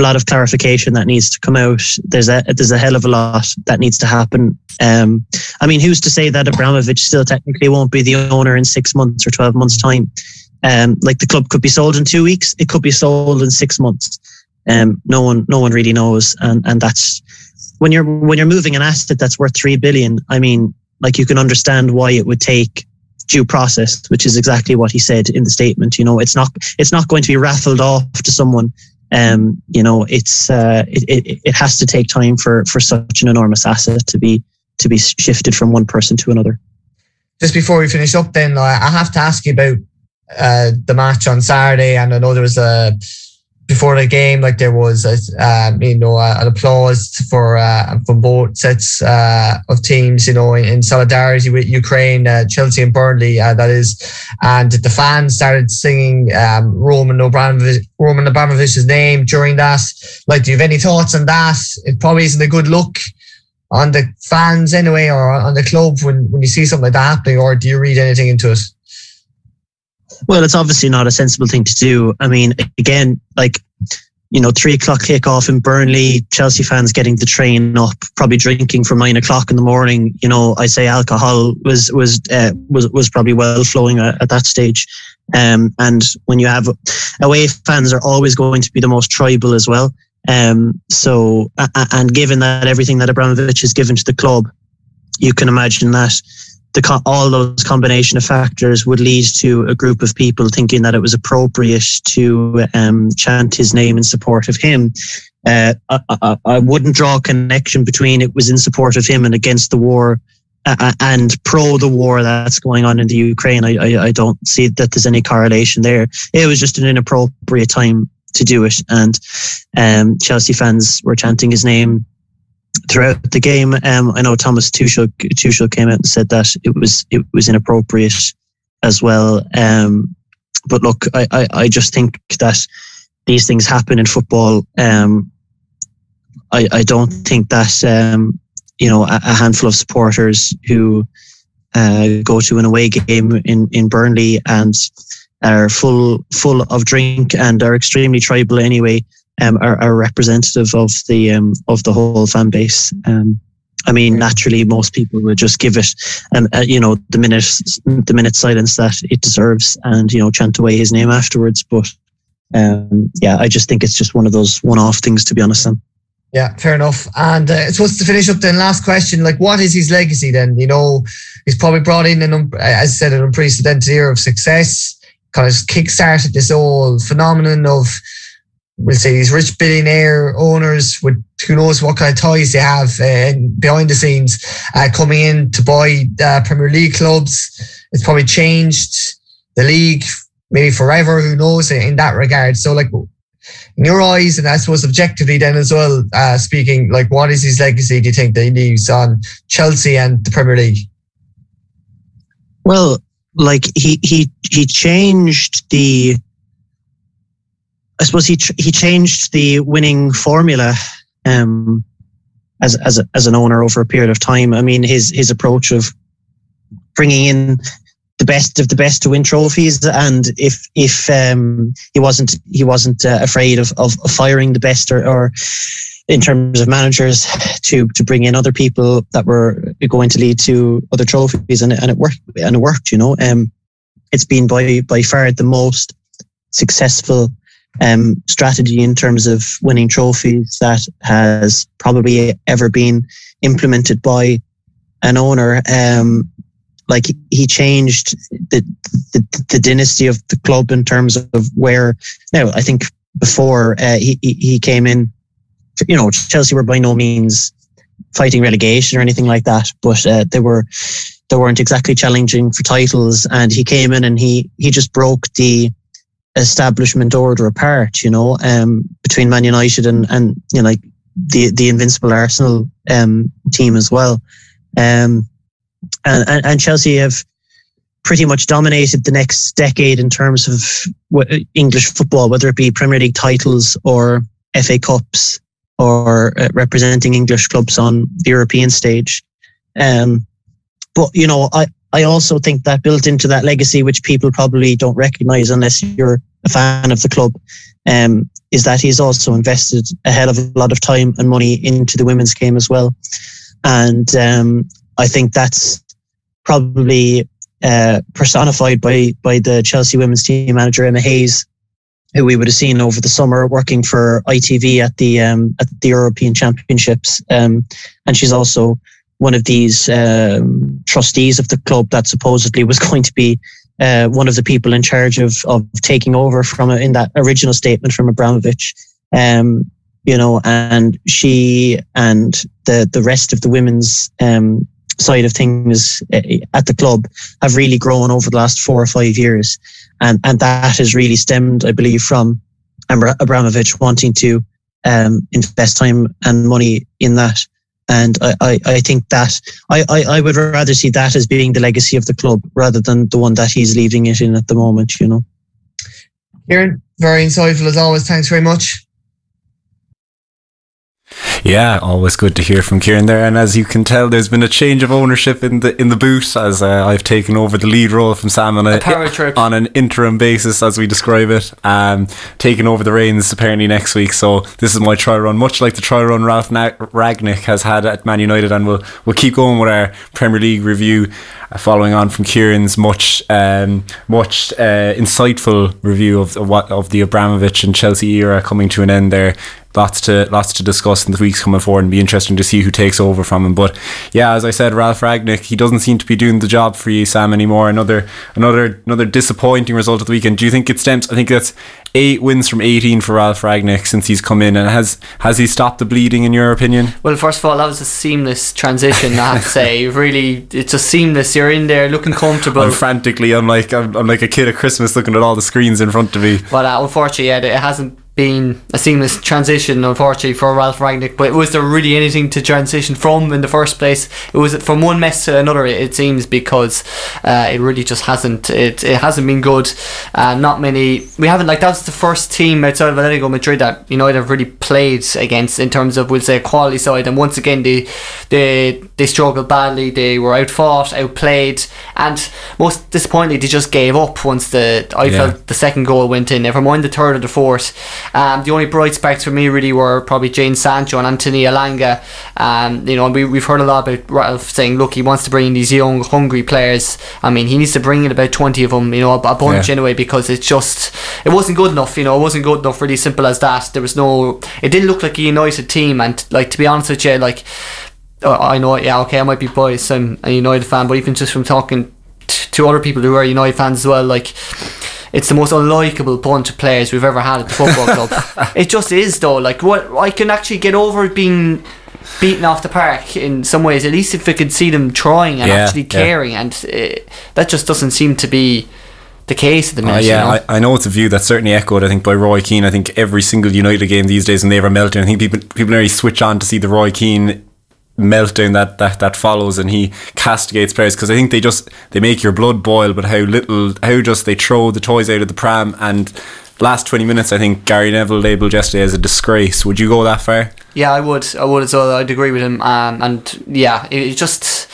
a lot of clarification that needs to come out. There's a there's a hell of a lot that needs to happen. Um, I mean, who's to say that Abramovich still technically won't be the owner in six months or twelve months time? Um, like the club could be sold in two weeks. It could be sold in six months. Um, no one no one really knows, and and that's when you're when you're moving an asset that's worth three billion. I mean, like you can understand why it would take due process, which is exactly what he said in the statement. You know, it's not it's not going to be raffled off to someone. Um, you know, it's uh, it, it it has to take time for for such an enormous asset to be to be shifted from one person to another. Just before we finish up, then I have to ask you about uh, the match on Saturday, and I know there was a before the game, like there was, a, um, you know, an applause for uh, from both sets uh, of teams, you know, in, in solidarity with Ukraine, uh, Chelsea and Burnley, uh, that is, and the fans started singing um, Roman Abramovich, Roman Abramovich's name during that. Like, do you have any thoughts on that? It probably isn't a good look on the fans anyway, or on the club when when you see something like that happening, or do you read anything into it? Well, it's obviously not a sensible thing to do. I mean, again, like you know, three o'clock kickoff in Burnley, Chelsea fans getting the train up, probably drinking from nine o'clock in the morning. You know, I say alcohol was was uh, was was probably well flowing at, at that stage. Um, and when you have away fans are always going to be the most tribal as well. Um, so and given that everything that Abramovich has given to the club, you can imagine that the all those combination of factors would lead to a group of people thinking that it was appropriate to um, chant his name in support of him. Uh, I, I, I, wouldn't draw a connection between it was in support of him and against the war uh, and pro the war that's going on in the Ukraine. I, I, I don't see that there's any correlation there. It was just an inappropriate time to do it, and um, Chelsea fans were chanting his name throughout the game. Um, I know Thomas Tuchel, Tuchel came out and said that it was it was inappropriate as well. Um, but look, I, I, I, just think that these things happen in football. Um, I, I don't think that um, you know a, a, handful of supporters who uh, go to an away game in in Burnley and are full full of drink and are extremely tribal anyway um, are, are, representative of the um, of the whole fan base. Um, I mean, naturally, most people would just give it, um, uh, you know, the minute the minute silence that it deserves, and you know, chant away his name afterwards. But um, yeah, I just think it's just one of those one-off things, to be honest. Then. Yeah, fair enough. And uh, supposed to finish up then, last question, like what is his legacy then? You know, he's probably brought in an, as I said, an unprecedented era of success, kind of kick-started this whole phenomenon of we'll say these rich billionaire owners with who knows what kind of ties they have uh, behind the scenes uh, coming in to buy uh, Premier League clubs. It's probably changed the league maybe forever. Who knows in that regard? So like in your eyes, and I suppose objectively then as well, uh, speaking, like what is his legacy? Do you think that he leaves on Chelsea and the Premier League? Well, like he he he changed the I suppose he he changed the winning formula um, as as a, as an owner over a period of time. I mean, his his approach of bringing in the best of the best to win trophies, and if if um, he wasn't he wasn't uh, afraid of, of firing the best or, or in terms of managers to to bring in other people that were going to lead to other trophies, and and it worked and it worked. You know, um, it's been by by far the most successful um, strategy in terms of winning trophies that has probably ever been implemented by an owner. Um, like he changed the, the, the dynasty of the club in terms of where now I think before uh, he he came in, you know Chelsea were by no means fighting relegation or anything like that, but uh, they were they weren't exactly challenging for titles, and he came in and he he just broke the establishment order apart. You know, um, between Man United and and you know like the the invincible Arsenal um, team as well, um, and, and and Chelsea have pretty much dominated the next decade in terms of English football, whether it be Premier League titles or FA Cups or uh, representing English clubs on the European stage. Um, but you know, I I also think that built into that legacy, which people probably don't recognise unless you're a fan of the club, um, is that he's also invested a hell of a lot of time and money into the women's game as well. And um, I think that's probably uh, personified by by the Chelsea women's team manager Emma Hayes, who we would have seen over the summer working for ITV at the um, at the European Championships, um, and she's also one of these um, trustees of the club that supposedly was (laughs) going to be uh, one of the people in charge of of taking over from in that original statement from Abramovich. Um, you know, and she and the the rest of the women's um, side of things uh, at the club have really grown over the last four or five years, and and that has really stemmed, I believe, from Abramovich wanting to um, invest time and money in that. And I, I, I think that I, I, I would rather see that as being the legacy of the club rather than the one that he's leaving it in at the moment, you know. Ciaran, very insightful as always. Thanks very much. Yeah, always good to hear from Ciaran there. And as you can tell, there's been a change of ownership in the in the boot as uh, I've taken over the lead role from Sam on, a, on an interim basis, as we describe it. Um, taking over the reins apparently next week. So this is my try run, much like the try run Ralph Na- Rangnick has had at Man United, and we'll we'll keep going with our Premier League review following on from Ciaran's much um, much uh, insightful review of, of what of the Abramovich and Chelsea era coming to an end there lots to lots to discuss in the weeks coming forward and be interesting to see who takes over from him. But yeah, as I said, Ralph Rangnick, he doesn't seem to be doing the job for you, Sam, anymore. Another another another disappointing result of the weekend. Do you think it stems? I think that's eight wins from eighteen for Ralph Rangnick since he's come in, and has has he stopped the bleeding in your opinion? Well, first of all, that was a seamless transition. I have to say, (laughs) really, it's just seamless. You're in there looking comfortable. I'm frantically, I'm like I'm, I'm like a kid at Christmas looking at all the screens in front of me. But uh, unfortunately, yeah, it hasn't been a seamless transition, unfortunately, for Ralph Rangnick. But was there really anything to transition from in the first place? It was from one mess to another. It, seems because uh, it really just hasn't. It, it hasn't been good. Uh, not many. We haven't like that's the first team outside of Atletico Madrid that United have really played against in terms of we'll say a quality side. And once again, they they they struggled badly. They were outfought, outplayed, and most disappointingly, they just gave up once the I yeah. felt the second goal went in. Never mind the third or the fourth. Um, the only bright sparks for me really were probably Jadon Sancho and Anthony Elanga. Um, you know, we, we've heard a lot about Ralph saying, look, he wants to bring in these young, hungry players. I mean, he needs to bring in about 20 of them, you know, a, a bunch yeah. anyway, because it's just, it wasn't good enough, you know, it wasn't good enough, really simple as that. There was no, it didn't look like a united team. And, like, to be honest with you, like, I know, yeah, okay, I might be biased. I'm a United fan, but even just from talking to other people who are United fans as well, like it's the most unlikable bunch of players we've ever had at the football club. (laughs) it just is though. Like what I can actually get over being beaten off the park in some ways. At least if I could see them trying and yeah, actually caring, yeah. and uh, that just doesn't seem to be the case at the minute. Uh, yeah, you know? I, I, know it's a view that's certainly echoed. I think by Roy Keane. I think every single United game these days, when they ever melt, I think people people nearly switch on to see the Roy Keane meltdown that, that that follows and he castigates players because I think they just they make your blood boil but how little how just they throw the toys out of the pram. And last 20 minutes I think Gary Neville labelled yesterday as a disgrace. Would you go that far? Yeah I would. I would well. I'd agree with him. Um, and yeah it, it just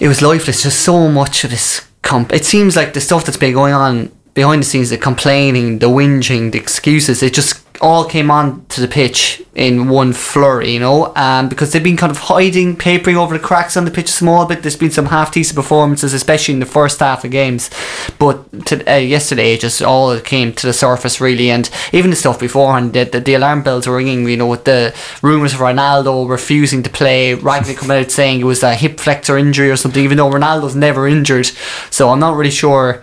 it was lifeless. Just so much of this comp it seems like the stuff that's been going on behind the scenes the complaining the whinging the excuses it just all came on to the pitch in one flurry, you know, um, because they've been kind of hiding, papering over the cracks on the pitch a small bit. There's been some half decent performances, especially in the first half of games, but to, uh, yesterday just all came to the surface really, and even the stuff beforehand, the, the, the alarm bells were ringing, you know, with the rumours of Ronaldo refusing to play, Rangnick coming out saying it was a hip flexor injury or something, even though Ronaldo's never injured. So I'm not really sure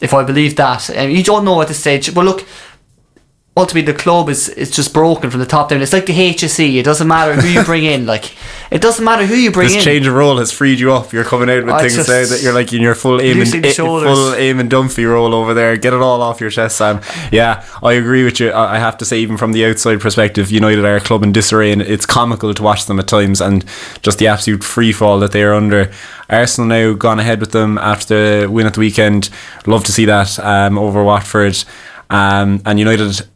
if I believe that. And you don't know at this stage, but look ultimately the club is is just broken from the top down. It's like the HSE. It doesn't matter who you bring in. (laughs) Like it doesn't matter who you bring This in. change of role has freed you up. You're coming out with I things now that you're like in your full Eamon full Eamon Dunphy role over there. Get it all off your chest, Sam. Yeah, I agree with you. I I have to say, even from the outside perspective, United are a club in disarray, and it's comical to watch them at times, and just the absolute free fall that they are under. Arsenal now gone ahead with them after the win at the weekend. Love to see that um, over Watford, um, and United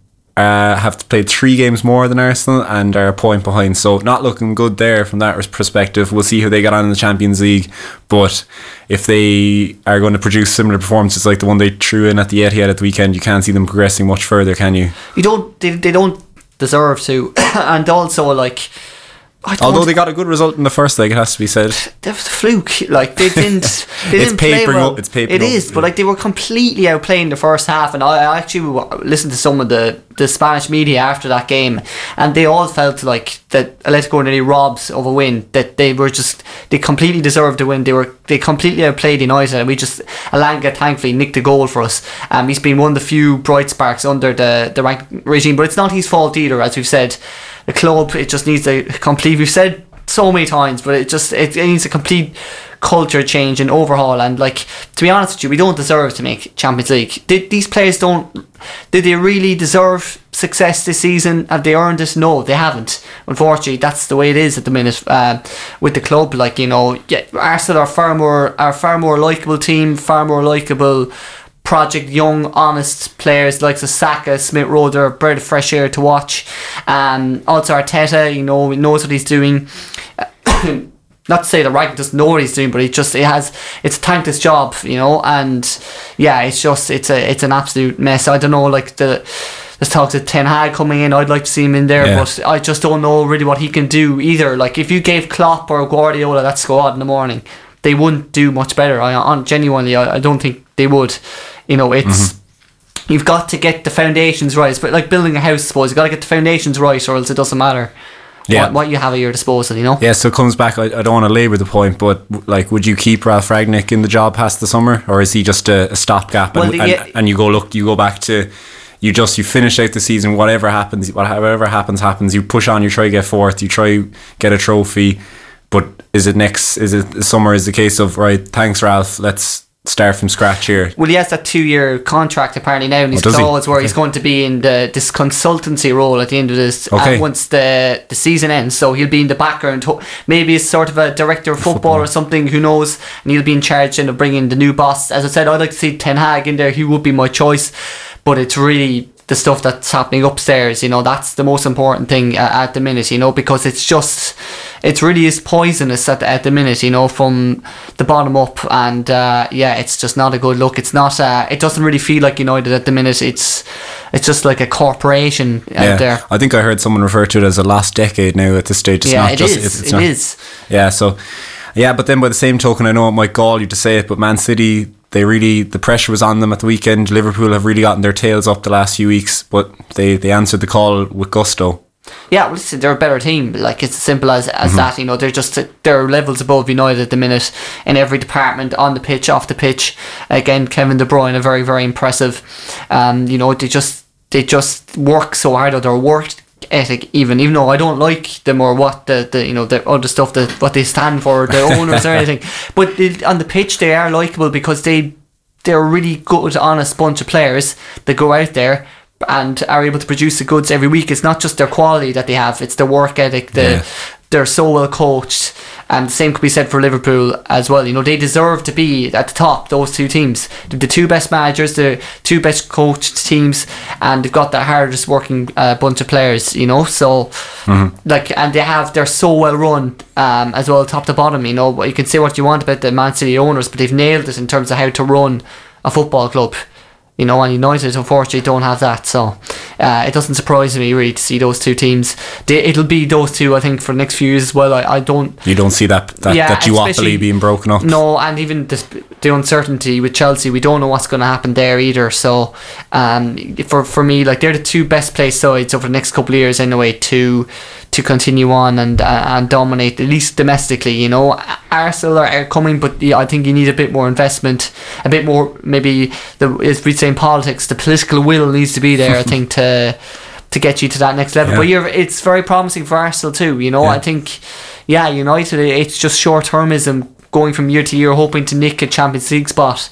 uh, have played three games more than Arsenal and are a point behind. So not looking good there from that perspective. We'll see how they get on in the Champions League. But if they are going to produce similar performances like the one they threw in at the Etihad at the weekend, you can't see them progressing much further, can you? You don't. They, they don't deserve to. (coughs) and also like. Although they got a good result in the first leg, it has to be said. (sighs) That was a fluke. Like they didn't. (laughs) They It's didn't play well. up, it's papering It up, is, but like they were completely outplaying the first half. And I actually listened to some of the the Spanish media after that game, and they all felt like that Atletico nearly robs of a win. That they were just they completely deserved to win. They were they completely outplayed United, and we just Elanga thankfully nicked the goal for us. Um, he's been one of the few bright sparks under the the rank regime, but it's not his fault either, as we've said. The club it just needs a complete. We've said so many times, but it just it, it needs a complete culture change and overhaul. And like to be honest with you, we don't deserve to make Champions League. Did these players don't? Did they really deserve success this season? Have they earned it? No, they haven't. Unfortunately, that's the way it is at the minute uh, with the club. Like you know, yeah, Arsenal are far more are far more likable team, far more likable. Project young, honest players like Saka, Smith Rowe, they're a breath of fresh air to watch. Um, also Arteta, you know, he knows what he's doing. (coughs) Not to say that Ryan doesn't know what he's doing, but he just it has it's a thankless job, you know, and yeah, it's just it's a it's an absolute mess. I don't know, like the there's talks of Ten Hag coming in. I'd like to see him in there, Yeah. but I just don't know really what he can do either. Like if you gave Klopp or Guardiola that squad in the morning, they wouldn't do much better. I on genuinely, I, I don't think they would. You know, it's mm-hmm. you've got to get the foundations right. It's like building a house, I suppose. you've got to get the foundations right, or else it doesn't matter. Yeah. What, what you have at your disposal, you know. Yeah, so it comes back. I, I don't want to labour the point, but like, would you keep Ralph Rangnick in the job past the summer, or is he just a, a stopgap? And, Well, and, yeah- and you go look, you go back to, you just you finish out the season. Whatever happens, whatever happens, happens. You push on. You try to get fourth. You try get a trophy. But is it next? Is it summer? Is the case of right? Thanks, Ralph. Let's start from scratch here. Well, he has that two-year contract apparently now, and his Oh, does he? clause where he's going to be in the this consultancy role at the end of this. Okay. Uh, once the the season ends, so he'll be in the background. Maybe as sort of a director of football, or something. Who knows? And he'll be in charge and of bringing the new boss. As I said, I'd like to see Ten Hag in there. He would be my choice, but it's really the stuff that's happening upstairs. You know, that's the most important thing uh, at the minute. You know, because it's just it really is poisonous at the, at the minute. You know, from the bottom up, and uh, yeah, it's just not a good look. It's not. Uh, it doesn't really feel like United at the minute. It's it's just like a corporation out there. I think I heard someone refer to it as a last decade now at this stage. It's yeah, not it just is. It's, it's It not, is. Yeah, so yeah, but then by the same token, I know it might gall you to say it, but Man City, they really the pressure was on them at the weekend. Liverpool have really gotten their tails up the last few weeks, but they they answered the call with gusto. Yeah, well, listen, they're a better team. Like it's as simple as, Mm-hmm. as that. You know, they're just they're levels above United at the minute in every department, on the pitch, off the pitch. Again, Kevin De Bruyne, are very very impressive. Um, you know, they just they just work so hard. Or their work ethic, even even though I don't like them or what the, the you know the other stuff that what they stand for, the (laughs) owners or anything. But they, on the pitch, they are likable because they they're a really good, honest bunch of players that go out there and are able to produce the goods every week. It's not just their quality that they have; it's their work ethic. The Yeah. they're so well coached, and the same could be said for Liverpool as well. You know, they deserve to be at the top. Those two teams, the two best managers, the two best coached teams, and they've got the hardest working uh, bunch of players. You know, so like, and they have they're so well run um, as well, top to bottom. You know, you can say what you want about the Man City owners, but they've nailed it in terms of how to run a football club. You know, and United unfortunately don't have that, so uh, it doesn't surprise me really to see those two teams. They, it'll be those two, I think, for the next few years as well. I, I don't You don't see that that, Yeah, that duopoly being broken up. no, and even the, the uncertainty with Chelsea, we don't know what's going to happen there either. So, um, for for me, like they're the two best placed sides over the next couple of years anyway to to continue on and uh, and dominate at least domestically. You know, Arsenal are, are coming, but yeah, I think you need a bit more investment, a bit more maybe the as we say in politics, the political will needs to be there. I (laughs) think to to get you to that next level. Yeah. But you're it's very promising for Arsenal too. You know, Yeah. I think yeah, United it's just short termism going from year to year hoping to nick a Champions League spot,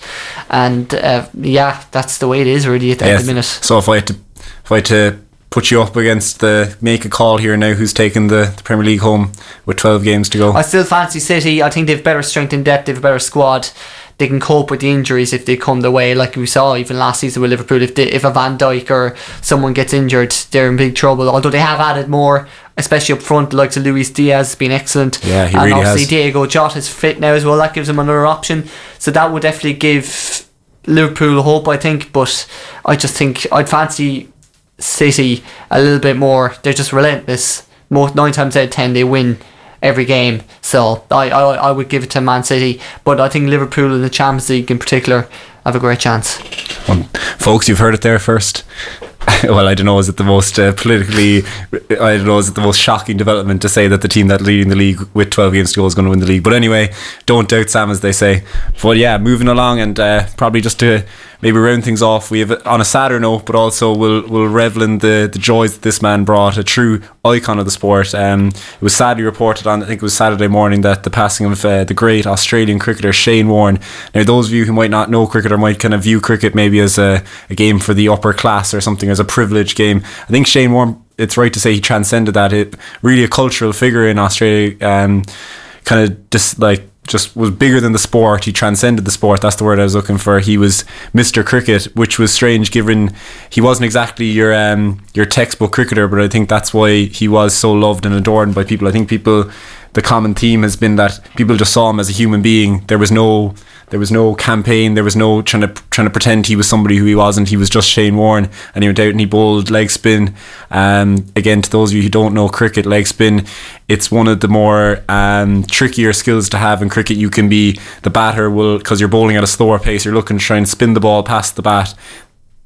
and uh, yeah, that's the way it is really at, at Yes. the minute. So if I had to, if I had to put you up against the make a call here now, who's taking the, the Premier League home with twelve games to go? I still fancy City. I think they've better strength in depth. They've a better squad. They can cope with the injuries if they come their way, like we saw even last season with Liverpool. If they, if a Van Dijk or someone gets injured, they're in big trouble. Although they have added more, especially up front, like of Luis Diaz has been excellent. Yeah, he and really obviously has. Diego Jota is fit now as well. That gives them another option. So that would definitely give Liverpool hope, I think. But I just think I'd fancy City a little bit more. They're just relentless. Most nine times out of ten, they win every game. So I, I I would give it to Man City, but I think Liverpool in the Champions League in particular have a great chance. Well, folks, you've heard it there first. (laughs) well, I don't know, is it the most uh, politically, I don't know, is it the most shocking development to say that the team that leading the league with 12 games to go is going to win the league? But anyway, don't doubt Sam, as they say. But yeah, moving along and uh, probably just to maybe round things off, we have on a sadder note, but also we'll, we'll revel in the, the joys that this man brought, a true icon of the sport. Um, it was sadly reported on, I think it was Saturday morning, that the passing of uh, the great Australian cricketer Shane Warne. Now, those of you who might not know cricket or might kind of view cricket maybe as a, a game for the upper class or something, as a privileged game, I think Shane Warne, it's right to say he transcended that. It really a cultural figure in Australia, um, kind of just like just was bigger than the sport. He transcended the sport. That's the word I was looking for. He was Mr. Cricket, which was strange given he wasn't exactly your um, your textbook cricketer, but I think that's why he was so loved and adored by people. I think people the common theme has been that people just saw him as a human being. There was no there was no campaign. There was no trying to trying to pretend he was somebody who he wasn't. He was just Shane Warne, and he went out and he bowled leg spin. Um, again, to those of you who don't know cricket, leg spin, it's one of the more um, trickier skills to have in cricket. You can be the batter will because you're bowling at a slower pace. You're looking to try and spin the ball past the bat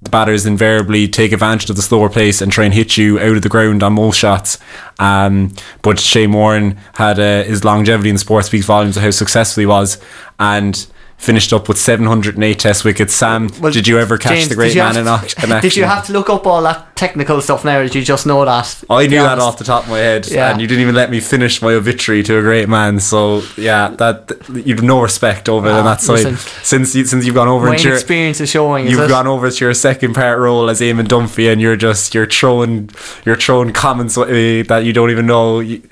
the batters invariably take advantage of the slower pace and try and hit you out of the ground on most shots. Um, but Shane Warne had uh, his longevity in the sport speaks volumes of how successful he was and finished up with 708 test wickets. Sam, Well, did you ever catch James, the great man in, to- in action? (laughs) Did you have to look up all that technical stuff now? Or did you just know that? I knew that off the top of my head, Yeah. and you didn't even let me finish my obituary to a great man. So yeah, that you've no respect over Ah, on that side listen. since you, since you've gone over into your experience is showing. is You've it? gone over to your second part role as Eamon Dunphy, and you're just you're throwing you're throwing comments that you don't even know. You,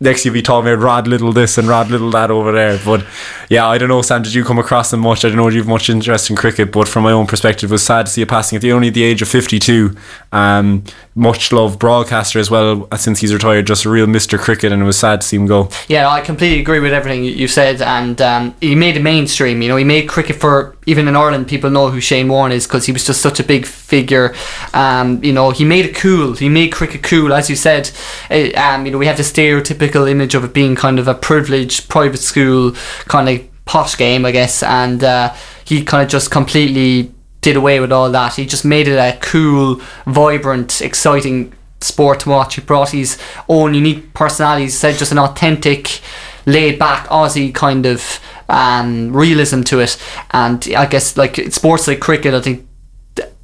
next, you'll be talking about Rod Little this and Rod Little that over there. But yeah, I don't know, Sam. Did you come across them much? I don't know. if you have much interest in cricket, but from my own perspective, it was sad to see a passing at the only the age of 52. Um, much loved broadcaster as well uh, since he's retired. Just a real Mister Cricket, and it was sad to see him go. Yeah, I completely agree with everything you- said, and um, he made it mainstream. You know, he made cricket for even in Ireland. People know who Shane Warne is because he was just such a big figure. Um, you know, he made it cool. He made cricket cool, as you said. Uh, um, you know, we have the stereotypical image of it being kind of a privileged private school kind of posh game, I guess, and uh, he kind of just completely did away with all that. He just made it a cool, vibrant, exciting sport to watch. He brought his own unique personality. Said just an authentic, laid back Aussie kind of um, realism to it. And I guess like sports like cricket, I think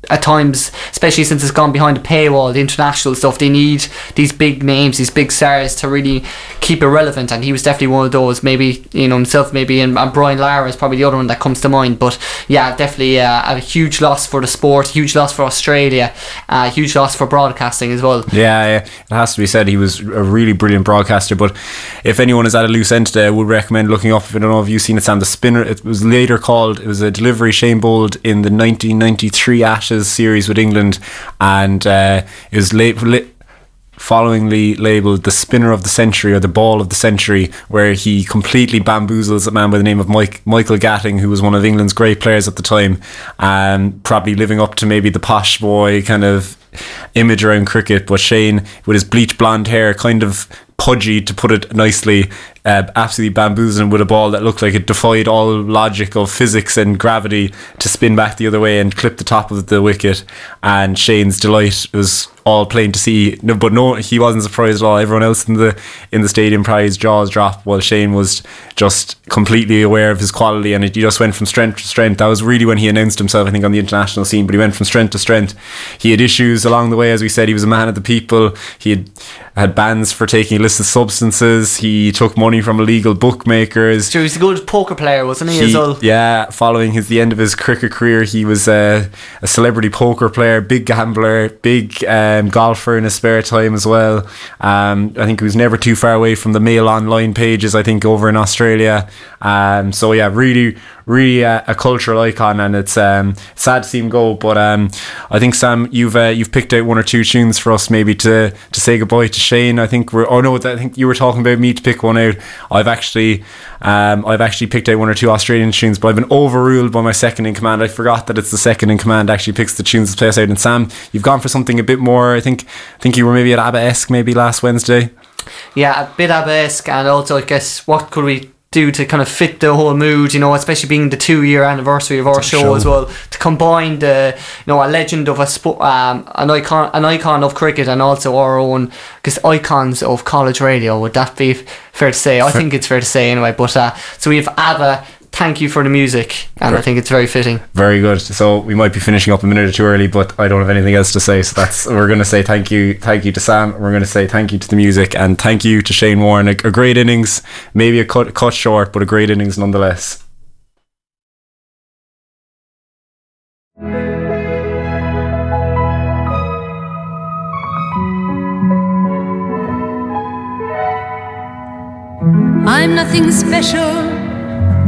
at times, especially since it's gone behind a paywall, the international stuff, they need these big names, these big stars to really keep it relevant. And he was definitely one of those. Maybe you know himself, maybe, and, and Brian Lara is probably the other one that comes to mind. But yeah, definitely uh, a huge loss for the sport, huge loss for Australia, uh, huge loss for broadcasting as well. Yeah, yeah, it has to be said he was a really brilliant broadcaster. But if anyone is at a loose end today, I would recommend looking up. I don't know if you've seen it, Sam. The spinner. It was later called. It was a delivery Shane bowled in the 1993 Ashes series with England, and uh, it was late followingly labelled the spinner of the century or the ball of the century, where he completely bamboozles a man by the name of Mike, Michael Gatting, who was one of England's great players at the time, and probably living up to maybe the posh boy kind of image around cricket. But Shane, with his bleach blonde hair, kind of pudgy to put it nicely, uh, absolutely bamboozling with a ball that looked like it defied all logic of physics and gravity to spin back the other way and clip the top of the wicket. And Shane's delight was all plain to see. No, but no, he wasn't surprised at all. Everyone else in the in the stadium probably his jaws dropped, while Shane was just completely aware of his quality, and he just went from strength to strength. That was really when he announced himself, I think, on the international scene. But he went from strength to strength. He had issues along the way, as we said. He was a man of the people. He had had bans for taking illicit substances. He took money from illegal bookmakers. So he was a good poker player, wasn't he? he as well? Yeah, following his the end of his cricket career, he was a, a celebrity poker player, big gambler, big um, golfer in his spare time as well. Um, I think he was never too far away from the Mail Online pages. I think over in Australia. Um, so yeah, really, really uh, a cultural icon, and it's um, sad to see him go. But um, I think Sam, you've uh, you've picked out one or two tunes for us, maybe to to say goodbye to Shane. I think we're. Oh no, I think you were talking about me to pick one out. I've actually, um, I've actually picked out one or two Australian tunes, but I've been overruled by my second in command. I forgot that it's the second in command actually picks the tunes to play us out. And Sam, you've gone for something a bit more. I think I think you were maybe at ABBA esque maybe last Wednesday. Yeah, a bit ABBA esque, and also I guess what could we do to kind of fit the whole mood, you know, especially being the two year anniversary of our show, as well, to combine the, you know, a legend of a sport, um, an icon, an icon of cricket, and also our own, because icons of college radio. Would that be fair to say? I think it's fair to say anyway. But uh, so we have ABBA thank you for the music, and I think it's very fitting. Very good. So we might be finishing up a minute or two early, but I don't have anything else to say. So that's we're going to say thank you, thank you to Sam. We're going to say thank you to the music, and thank you to Shane Warne. A, a great innings, maybe a cut cut short, but a great innings nonetheless. I'm nothing special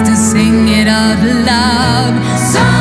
to sing it out loud. So